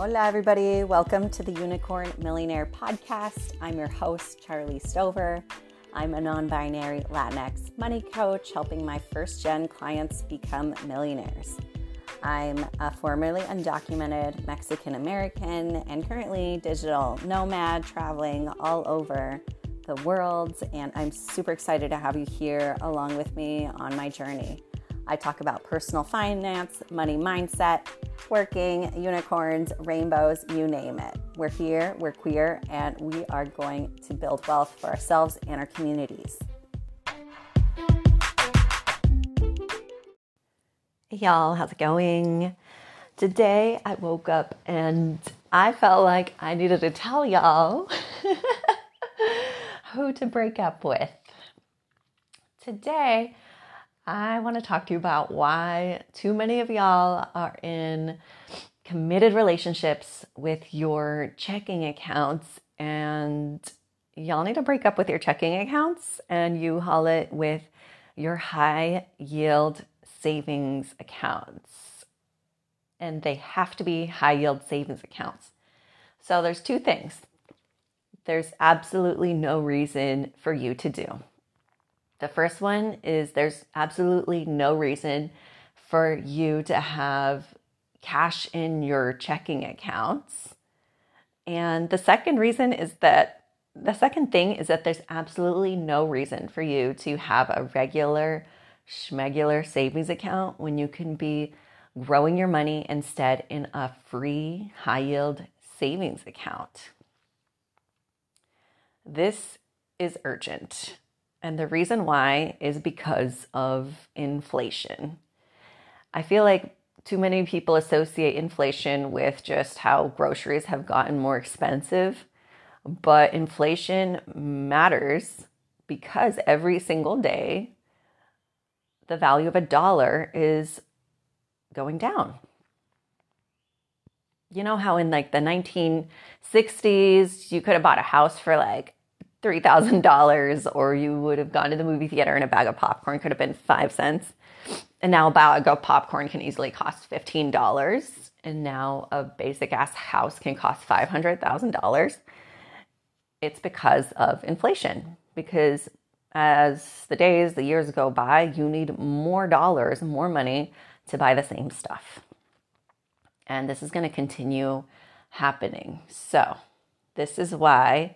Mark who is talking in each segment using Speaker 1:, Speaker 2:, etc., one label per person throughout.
Speaker 1: Hola, everybody. Welcome to the Unicorn Millionaire Podcast. I'm your host, Charlie Stover. I'm a non binary Latinx money coach helping my first gen clients become millionaires. I'm a formerly undocumented Mexican American and currently digital nomad traveling all over the world. And I'm super excited to have you here along with me on my journey. I talk about personal finance, money mindset, working, unicorns, rainbows, you name it. We're here, we're queer, and we are going to build wealth for ourselves and our communities. Hey y'all, how's it going? Today I woke up and I felt like I needed to tell y'all who to break up with. Today, I want to talk to you about why too many of y'all are in committed relationships with your checking accounts and y'all need to break up with your checking accounts and u-haul it with your high yield savings accounts. And they have to be high yield savings accounts. So there's two things. There's absolutely no reason for you to do. The first one is there's absolutely no reason for you to have cash in your checking accounts. And the second reason is that the second thing is that there's absolutely no reason for you to have a regular schmegular savings account when you can be growing your money instead in a free high yield savings account. This is urgent. And the reason why is because of inflation. I feel like too many people associate inflation with just how groceries have gotten more expensive, but inflation matters because every single day the value of a dollar is going down. You know how in like the 1960s you could have bought a house for like $3,000 or you would have gone to the movie theater and a bag of popcorn could have been five cents. And now a bag of popcorn can easily cost $15. And now a basic ass house can cost $500,000. It's because of inflation. Because as the days, the years go by, you need more dollars, more money to buy the same stuff. And this is going to continue happening. So, this is why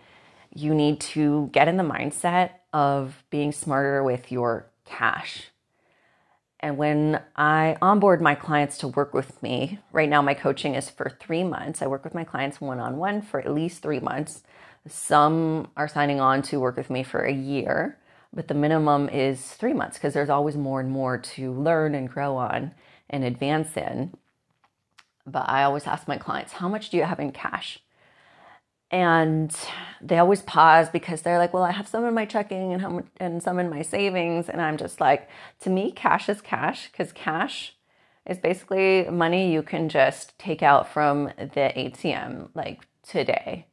Speaker 1: you need to get in the mindset of being smarter with your cash. And when I onboard my clients to work with me, right now my coaching is for three months. I work with my clients one on one for at least three months. Some are signing on to work with me for a year, but the minimum is three months because there's always more and more to learn and grow on and advance in. But I always ask my clients, how much do you have in cash? And they always pause because they're like, "Well, I have some in my checking and how and some in my savings," and I'm just like, to me, cash is cash because cash is basically money you can just take out from the ATM like today.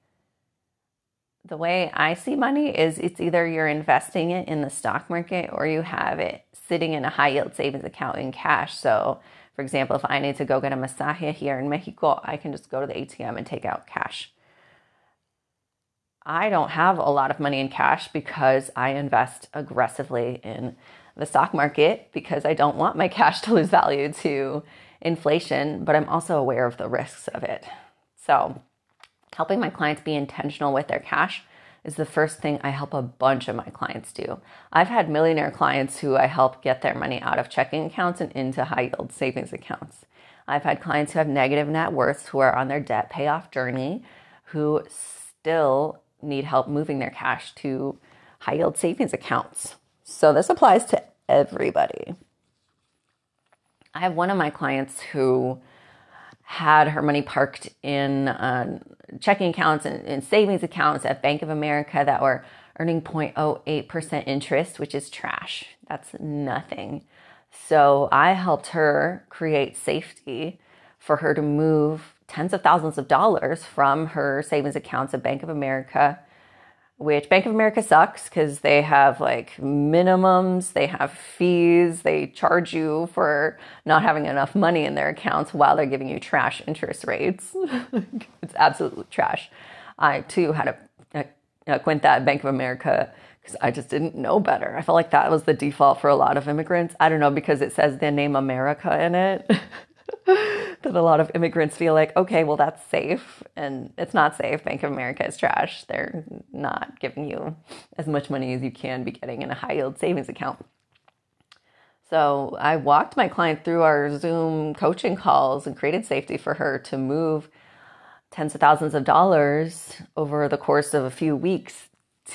Speaker 1: The way I see money is it's either you're investing it in the stock market or you have it sitting in a high yield savings account in cash. So, for example, if I need to go get a massage here in Mexico, I can just go to the ATM and take out cash I don't have a lot of money in cash because I invest aggressively in the stock market because I don't want my cash to lose value to inflation, but I'm also aware of the risks of it. So, helping my clients be intentional with their cash is the first thing I help a bunch of my clients do. I've had millionaire clients who I help get their money out of checking accounts and into high yield savings accounts. I've had clients who have negative net worths who are on their debt payoff journey who still need help moving their cash to high yield savings accounts. So this applies to everybody. I have one of my clients who had her money parked in uh, checking accounts and, and savings accounts at Bank of America that were earning 0.08% interest, which is trash. That's nothing. So I helped her create safety for her to move tens of thousands of dollars from her savings accounts at Bank of America which Bank of America sucks because they have like minimums, they have fees, they charge you for not having enough money in their accounts while they're giving you trash interest rates. it's absolutely trash. I too had a, a, a at Bank of America because I just didn't know better. I felt like that was the default for a lot of immigrants. I don't know because it says the name America in it. that a lot of immigrants feel like, okay, well, that's safe. And it's not safe. Bank of America is trash. They're not giving you as much money as you can be getting in a high yield savings account. So I walked my client through our Zoom coaching calls and created safety for her to move tens of thousands of dollars over the course of a few weeks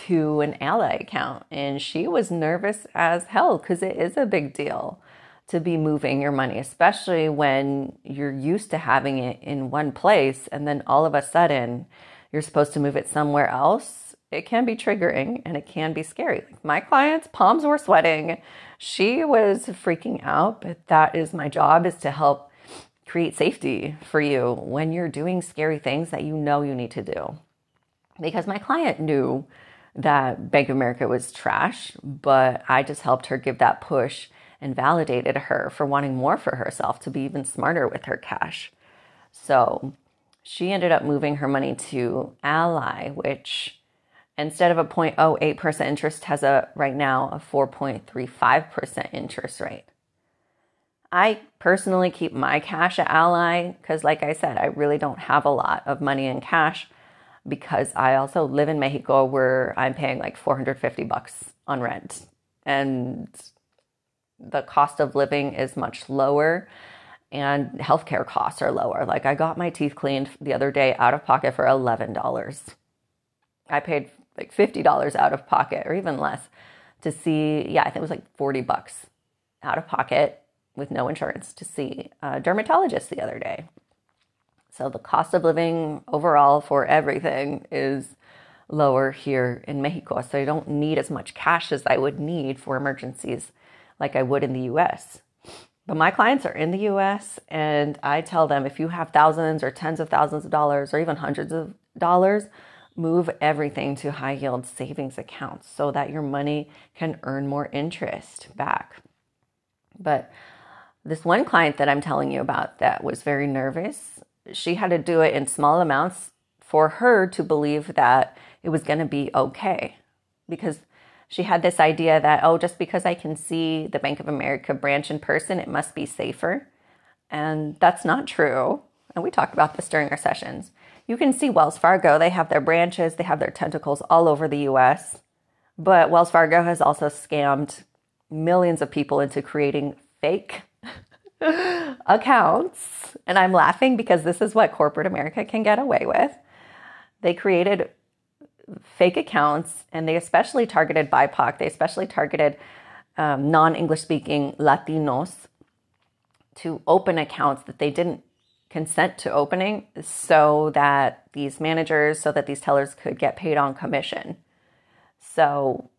Speaker 1: to an Ally account. And she was nervous as hell because it is a big deal to be moving your money, especially when you're used to having it in one place and then all of a sudden you're supposed to move it somewhere else. It can be triggering and it can be scary. Like my client's palms were sweating. She was freaking out, but that is my job is to help create safety for you when you're doing scary things that you know you need to do. Because my client knew that Bank of America was trash, but I just helped her give that push and validated her for wanting more for herself to be even smarter with her cash. So she ended up moving her money to Ally, which instead of a 0.08% interest has a right now a 4.35% interest rate. I personally keep my cash at Ally because like I said, I really don't have a lot of money in cash because I also live in Mexico where I'm paying like 450 bucks on rent and the cost of living is much lower and healthcare costs are lower. Like I got my teeth cleaned the other day out of pocket for $11. I paid like $50 out of pocket or even less to see, yeah, I think it was like 40 bucks out of pocket with no insurance to see a dermatologist the other day. So the cost of living overall for everything is lower here in Mexico. So I don't need as much cash as I would need for emergencies like I would in the US. But my clients are in the US, and I tell them if you have thousands or tens of thousands of dollars or even hundreds of dollars, move everything to high yield savings accounts so that your money can earn more interest back. But this one client that I'm telling you about that was very nervous, she had to do it in small amounts for her to believe that it was going to be okay. Because she had this idea that, oh, just because I can see the Bank of America branch in person, it must be safer. And that's not true. And we talked about this during our sessions. You can see Wells Fargo, they have their branches, they have their tentacles all over the US. But Wells Fargo has also scammed millions of people into creating fake accounts. And I'm laughing because this is what corporate America can get away with. They created fake accounts, and they especially targeted BIPOC. They especially targeted um, non English speaking Latinos to open accounts that they didn't consent to opening so that these managers, so that these tellers could get paid on commission. So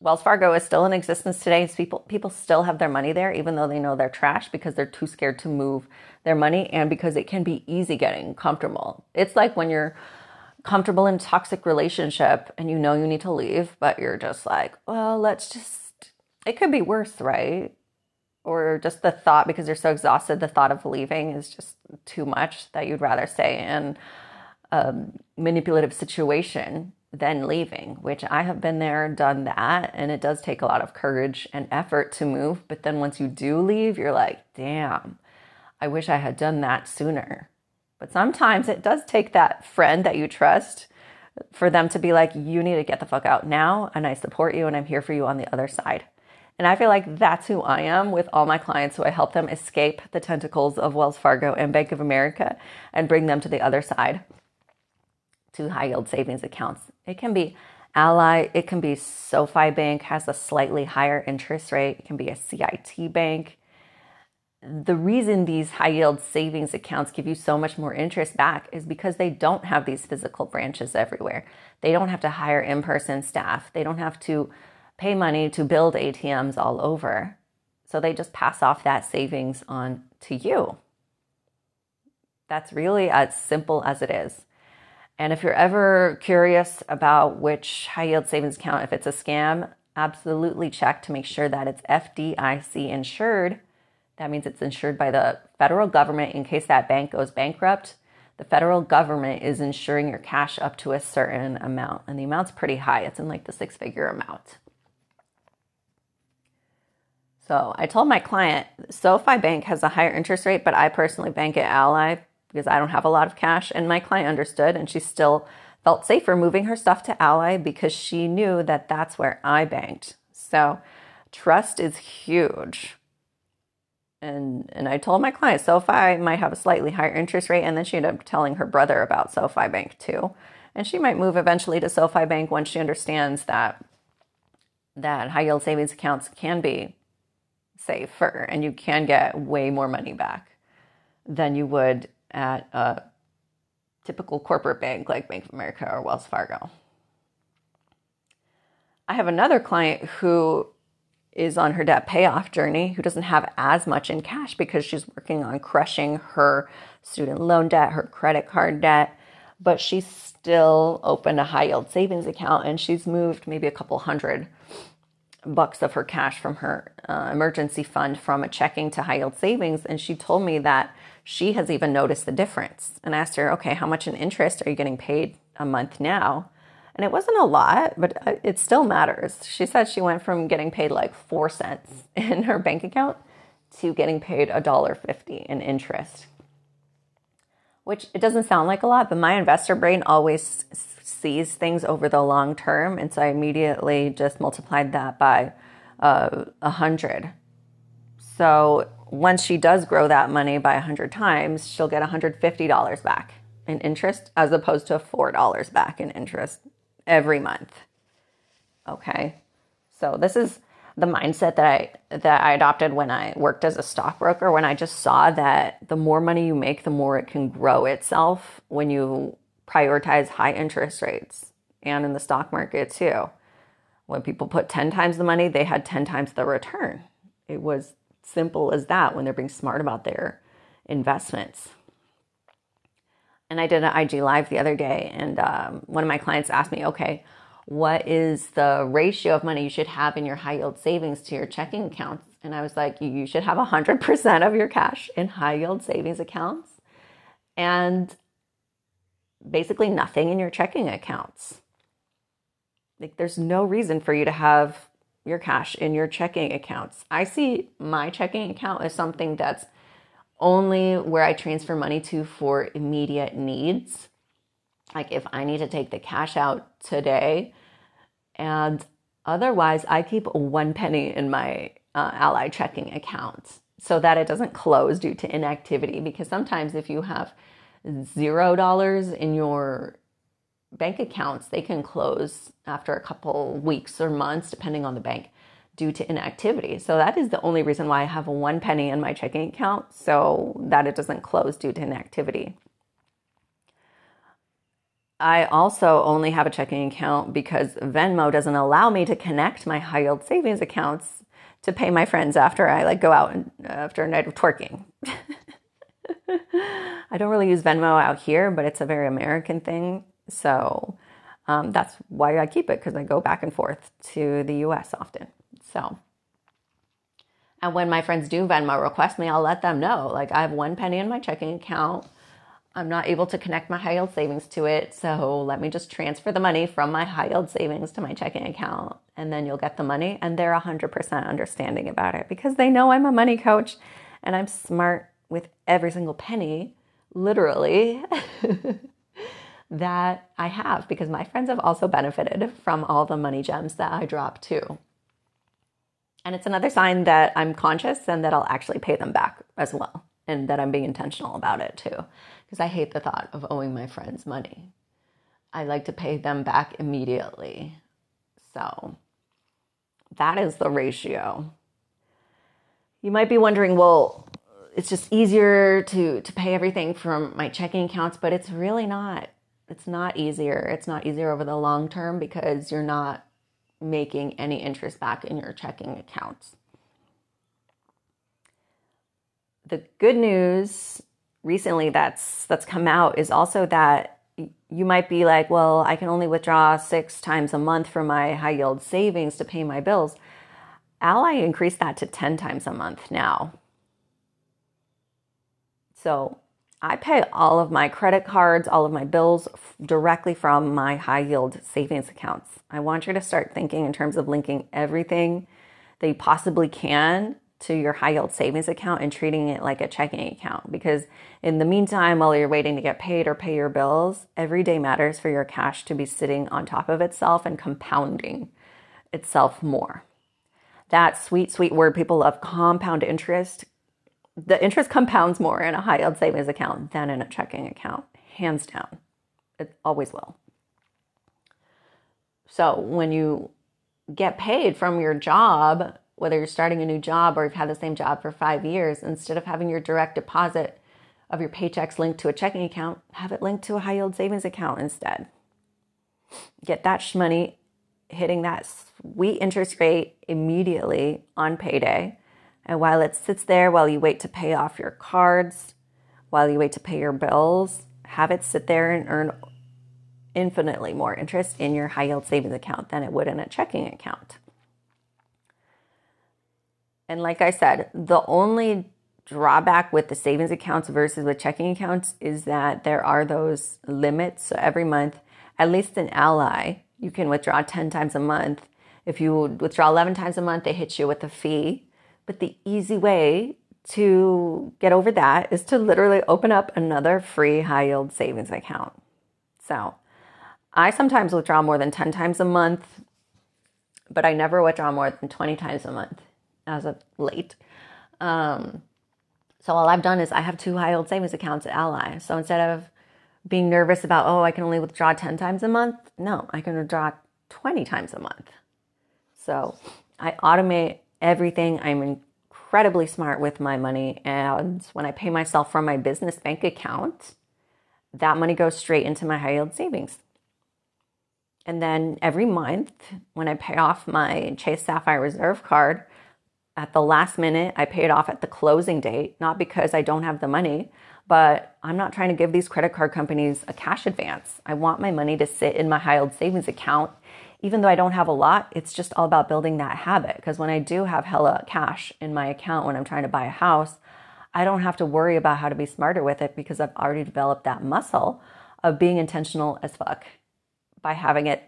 Speaker 1: Wells Fargo is still in existence today. People people still have their money there, even though they know they're trash because they're too scared to move their money and because it can be easy getting comfortable. It's like when you're comfortable in toxic relationship and you know you need to leave, but you're just like, well, let's just, it could be worse, right? Or just the thought, because you're so exhausted, the thought of leaving is just too much that you'd rather stay in a manipulative situation than leaving, which I have been there, done that. And it does take a lot of courage and effort to move. But then once you do leave, you're like, damn, I wish I had done that sooner but sometimes it does take that friend that you trust for them to be like, you need to get the fuck out now. And I support you and I'm here for you on the other side. And I feel like that's who I am with all my clients. So I help them escape the tentacles of Wells Fargo and Bank of America and bring them to the other side to high yield savings accounts. It can be Ally, it can be SoFi Bank, has a slightly higher interest rate. It can be a CIT bank the reason these high yield savings accounts give you so much more interest back is because they don't have these physical branches everywhere. They don't have to hire in person staff. They don't have to pay money to build ATMs all over. So they just pass off that savings on to you. That's really as simple as it is. And if you're ever curious about which high yield savings account, if it's a scam, absolutely check to make sure that it's FDIC insured. That means it's insured by the federal government in case that bank goes bankrupt. The federal government is insuring your cash up to a certain amount, and the amount's pretty high. It's in like the six figure amount. So I told my client SoFi Bank has a higher interest rate, but I personally bank at Ally because I don't have a lot of cash. And my client understood, and she still felt safer moving her stuff to Ally because she knew that that's where I banked. So trust is huge. And and I told my client SoFi might have a slightly higher interest rate, and then she ended up telling her brother about SoFi Bank too. And she might move eventually to SoFi Bank once she understands that that high yield savings accounts can be safer and you can get way more money back than you would at a typical corporate bank like Bank of America or Wells Fargo. I have another client who is on her debt payoff journey who doesn't have as much in cash because she's working on crushing her student loan debt, her credit card debt, but she's still opened a high yield savings account and she's moved maybe a couple hundred bucks of her cash from her uh, emergency fund from a checking to high yield savings. And she told me that she has even noticed the difference and asked her, okay, how much in interest are you getting paid a month now? And it wasn't a lot, but uh, it still matters. She said she went from getting paid like four cents in her bank account to getting paid a dollar fifty in interest. Which it doesn't sound like a lot, but my investor brain always sees things over the long term. And so I immediately just multiplied that by uh, a uh, hundred. So once she does grow that money by a hundred times, she'll get $150 back in interest as opposed to $4 back in interest every month. Okay. So this is the mindset that I that I adopted when I worked as a stockbroker when I just saw that the more money you make the more it can grow itself when you prioritize high interest rates and in the stock market too. When people put 10 times the money, they had 10 times the return. It was simple as that when they're being smart about their investments. And I did an IG live the other day, and um, one of my clients asked me, okay, what is the ratio of money you should have in your high yield savings to your checking accounts? And I was like, you should have 100% of your cash in high yield savings accounts. And basically nothing in your checking accounts. Like there's no reason for you to have your cash in your checking accounts. I see my checking account as something that's only where I transfer money to for immediate needs. Like if I need to take the cash out today, and otherwise, I keep one penny in my uh, Ally checking account so that it doesn't close due to inactivity. Because sometimes, if you have zero dollars in your bank accounts, they can close after a couple weeks or months, depending on the bank, due to inactivity. So that is the only reason why I have one penny in my checking account so that it doesn't close due to inactivity. I also only have a checking account because Venmo doesn't allow me to connect my high yield savings accounts to pay my friends after I like go out and, after a night of twerking. I don't really use Venmo out here, but it's a very American thing. So um, that's why I keep it because I go back and forth to the US often. So, and when my friends do Venmo request me, I'll let them know. Like I have one penny in my checking account. I'm not able to connect my high yield savings to it. So let me just transfer the money from my high yield savings to my checking account. And then you'll get the money. And they're 100% understanding about it because they know I'm a money coach and I'm smart with every single penny, literally, that I have because my friends have also benefited from all the money gems that I drop too. And it's another sign that I'm conscious and that I'll actually pay them back as well, and that I'm being intentional about it too, because I hate the thought of owing my friends money. I like to pay them back immediately. So that is the ratio. You might be wondering, well, it's just easier to to pay everything from my checking accounts, but it's really not. It's not easier. It's not easier over the long term because you're not making any interest back in your checking accounts. The good news recently that's that's come out is also that you might be like, well, I can only withdraw six times a month from my high yield savings to pay my bills. Ally increased that to 10 times a month now. So I pay all of my credit cards, all of my bills directly from my high yield savings accounts. I want you to start thinking in terms of linking everything that you possibly can to your high yield savings account and treating it like a checking account. Because in the meantime, while you're waiting to get paid or pay your bills, every day matters for your cash to be sitting on top of itself and compounding itself more. That sweet, sweet word people love compound interest. The interest compounds more in a high yield savings account than in a checking account, hands down. It always will. So when you get paid from your job, whether you're starting a new job or you've had the same job for five years, instead of having your direct deposit of your paychecks linked to a checking account, have it linked to a high yield savings account instead. Get that money hitting that sweet interest rate immediately on payday. And while it sits there, while you wait to pay off your cards, while you wait to pay your bills, have it sit there and earn infinitely more interest in your high yield savings account than it would in a checking account. And like I said, the only drawback with the savings accounts versus with checking accounts is that there are those limits. So every month, at least in Ally, you can withdraw 10 times a month. If you withdraw 11 times a month, they hit you with a fee. But the easy way to get over that is to literally open up another free high yield savings account. So I sometimes withdraw more than 10 times a month, but I never withdraw more than 20 times a month as of late. Um, so all I've done is I have two high yield savings accounts at Ally. So instead of being nervous about, oh, I can only withdraw 10 times a month, no, I can withdraw 20 times a month. So I automate everything. I'm incredibly smart with my money. And when I pay myself from my business bank account, that money goes straight into my high yield savings. And then every month, when I pay off my Chase Sapphire Reserve card, at the last minute. I pay it off at the closing date, not because I don't have the money, but I'm not trying to give these credit card companies a cash advance. I want my money to sit in my high yield savings account. Even though I don't have a lot, it's just all about building that habit. Because when I do have hella cash in my account when I'm trying to buy a house, I don't have to worry about how to be smarter with it because I've already developed that muscle of being intentional as fuck by having it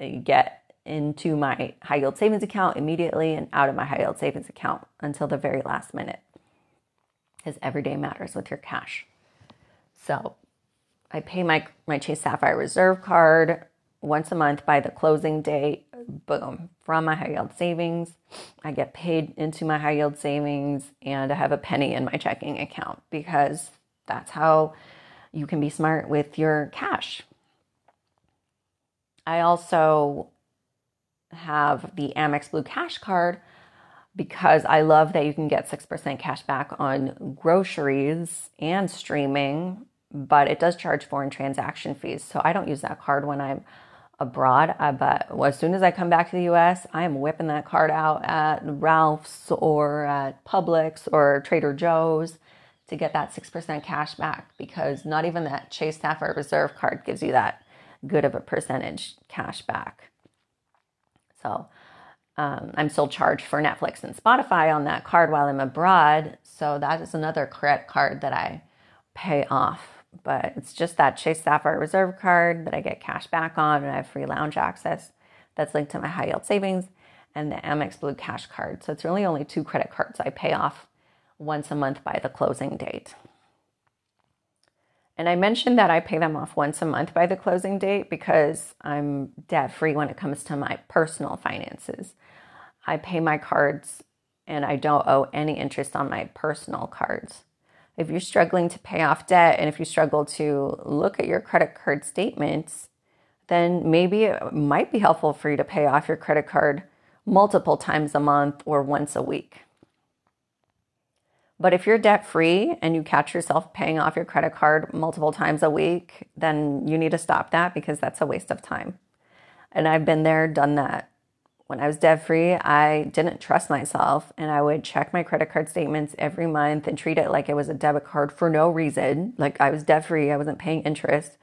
Speaker 1: eh, get into my high yield savings account immediately and out of my high yield savings account until the very last minute. Because every day matters with your cash. So I pay my, my Chase Sapphire Reserve card once a month by the closing date. Boom, from my high yield savings. I get paid into my high yield savings and I have a penny in my checking account because that's how you can be smart with your cash. I also have the Amex Blue Cash Card because I love that you can get 6% cash back on groceries and streaming, but it does charge foreign transaction fees. So I don't use that card when I'm abroad. Uh, but as soon as I come back to the US, I am whipping that card out at Ralphs or at Publix or Trader Joe's to get that 6% cash back because not even that Chase Sapphire Reserve card gives you that good of a percentage cash back. So um, I'm still charged for Netflix and Spotify on that card while I'm abroad. So that is another credit card that I pay off. But it's just that Chase Sapphire Reserve card that I get cash back on, and I have free lounge access that's linked to my high yield savings and the Amex Blue Cash card. So it's really only two credit cards I pay off once a month by the closing date. And I mentioned that I pay them off once a month by the closing date because I'm debt free when it comes to my personal finances. I pay my cards and I don't owe any interest on my personal cards. If you're struggling to pay off debt and if you struggle to look at your credit card statements, then maybe it might be helpful for you to pay off your credit card multiple times a month or once a week. But if you're debt free and you catch yourself paying off your credit card multiple times a week, then you need to stop that because that's a waste of time. And I've been there, done that. When I was debt free, I didn't trust myself and I would check my credit card statements every month and treat it like it was a debit card for no reason. Like I was debt free, I wasn't paying interest.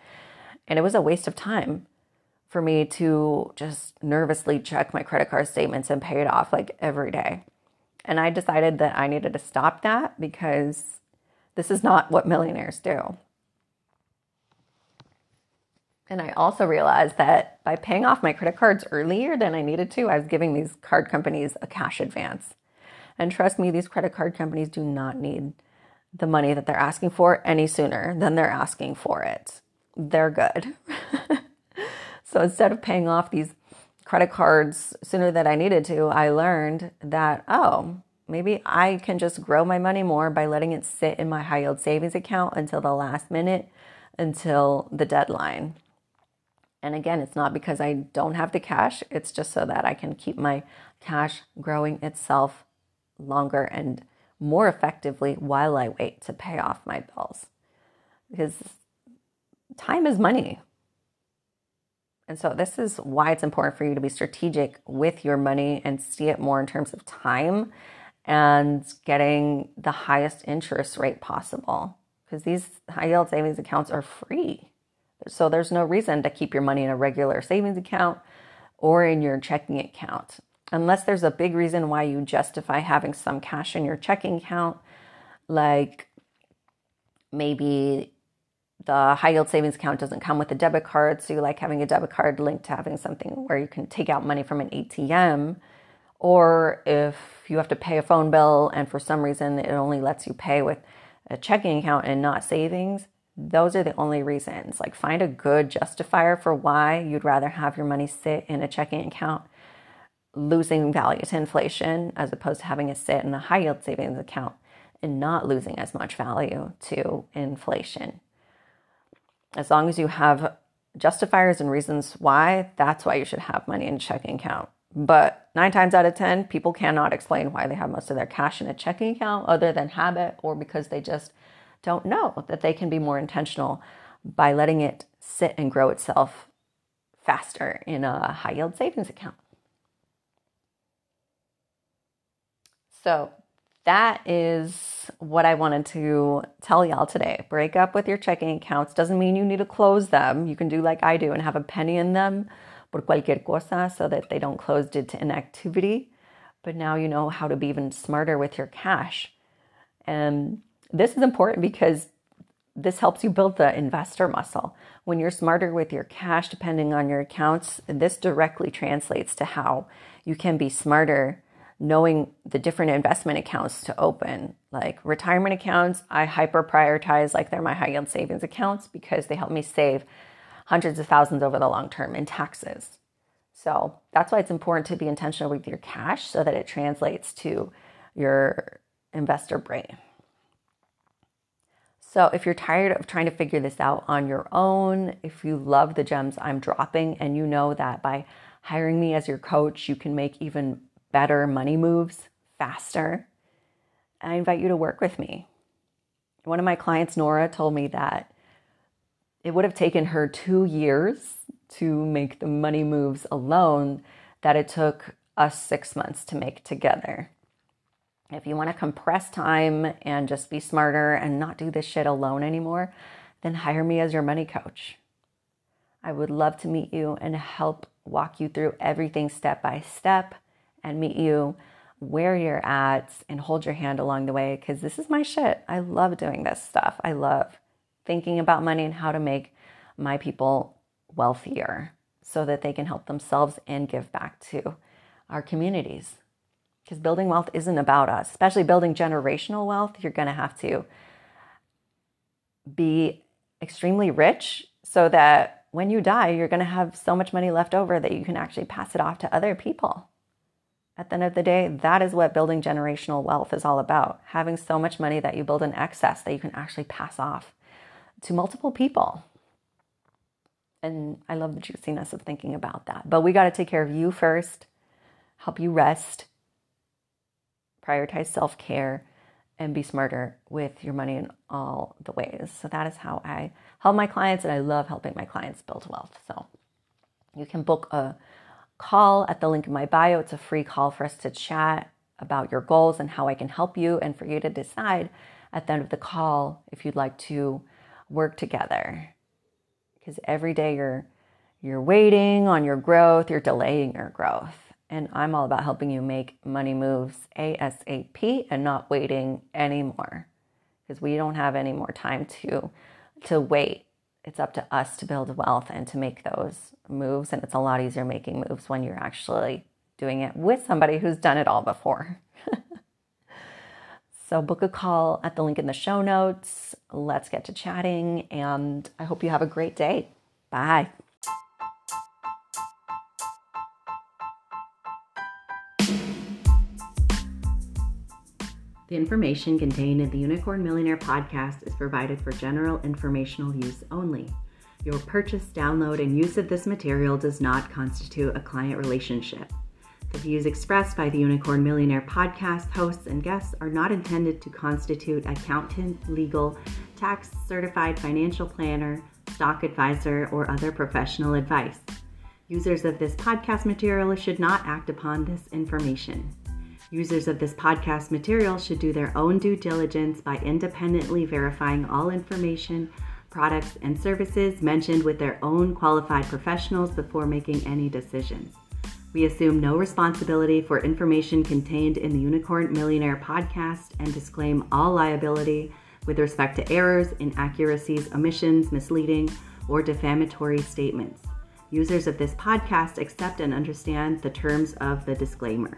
Speaker 1: And it was a waste of time for me to just nervously check my credit card statements and pay it off like every day. And I decided that I needed to stop that because this is not what millionaires do. And I also realized that by paying off my credit cards earlier than I needed to, I was giving these card companies a cash advance. And trust me, these credit card companies do not need the money that they're asking for any sooner than they're asking for it. They're good. so instead of paying off these credit cards sooner than I needed to, I learned that, oh, maybe I can just grow my money more by letting it sit in my high yield savings account until the last minute, until the deadline. And again, it's not because I don't have the cash, it's just so that I can keep my cash growing itself longer and more effectively while I wait to pay off my bills. Because time is money. And so, this is why it's important for you to be strategic with your money and see it more in terms of time and getting the highest interest rate possible. Because these high yield savings accounts are free. So, there's no reason to keep your money in a regular savings account or in your checking account. Unless there's a big reason why you justify having some cash in your checking account, like maybe the high yield savings account doesn't come with a debit card, so you like having a debit card linked to having something where you can take out money from an ATM, or if you have to pay a phone bill and for some reason it only lets you pay with a checking account and not savings, those are the only reasons. Like, find a good justifier for why you'd rather have your money sit in a checking account losing value to inflation as opposed to having it sit in a high yield savings account and not losing as much value to inflation. As long as you have justifiers and reasons why, that's why you should have money in a checking account. But nine times out of 10, people cannot explain why they have most of their cash in a checking account other than habit or because they just don't know that they can be more intentional by letting it sit and grow itself faster in a high yield savings account. So that is what I wanted to tell y'all today. Break up with your checking accounts. Doesn't mean you need to close them. You can do like I do and have a penny in them por cualquier cosa so that they don't close due to inactivity. But now you know how to be even smarter with your cash. And this is important because this helps you build the investor muscle. When you're smarter with your cash, depending on your accounts, this directly translates to how you can be smarter knowing the different investment accounts to open. Like retirement accounts, I hyper prioritize like they're my high yield savings accounts because they help me save hundreds of thousands over the long term in taxes. So that's why it's important to be intentional with your cash so that it translates to your investor brain. So, if you're tired of trying to figure this out on your own, if you love the gems I'm dropping and you know that by hiring me as your coach, you can make even better money moves faster, I invite you to work with me. One of my clients, Nora, told me that it would have taken her two years to make the money moves alone that it took us six months to make together. If you want to compress time and just be smarter and not do this shit alone anymore, then hire me as your money coach. I would love to meet you and help walk you through everything step by step and meet you where you're at and hold your hand along the way because this is my shit. I love doing this stuff. I love thinking about money and how to make my people wealthier so that they can help themselves and give back to our communities. Because building wealth isn't about us, especially building generational wealth. You're going to have to be extremely rich so that when you die, you're going to have so much money left over that you can actually pass it off to other people. At the end of the day, that is what building generational wealth is all about. Having so much money that you build an excess that you can actually pass off to multiple people. And I love the juiciness of thinking about that. But we got to take care of you first, help you rest, prioritize self care, and be smarter with your money in all the ways. So that is how I help my clients, and I love helping my clients build wealth. So you can book a call at the link in my bio. It's a free call for us to chat about your goals and how I can help you, and for you to decide at the end of the call if you'd like to work together. because every day you're you're waiting on your growth, you're delaying your growth. And I'm all about helping you make money moves ASAP and not waiting anymore because we don't have any more time to to wait. It's up to us to build wealth and to make those moves and it's a lot easier making moves when you're actually doing it with somebody who's done it all before. so book a call at the link in the show notes. Let's get to chatting and I hope you have a great day. Bye. The information contained in the Unicorn Millionaire podcast is provided for general informational use only. Your purchase, download, and use of this material does not constitute a client relationship. The views expressed by the Unicorn Millionaire podcast hosts and guests are not intended to constitute accountant, legal, tax certified financial planner, stock advisor, or other professional advice. Users of this podcast material should not act upon this information. Users of this podcast material should do their own due diligence by independently verifying all information, products, and services mentioned with their own qualified professionals before making any decisions. We assume no responsibility for information contained in the Unicorn Millionaire podcast and disclaim all liability with respect to errors, inaccuracies, omissions, misleading, or defamatory statements. Users of this podcast accept and understand the terms of the disclaimer.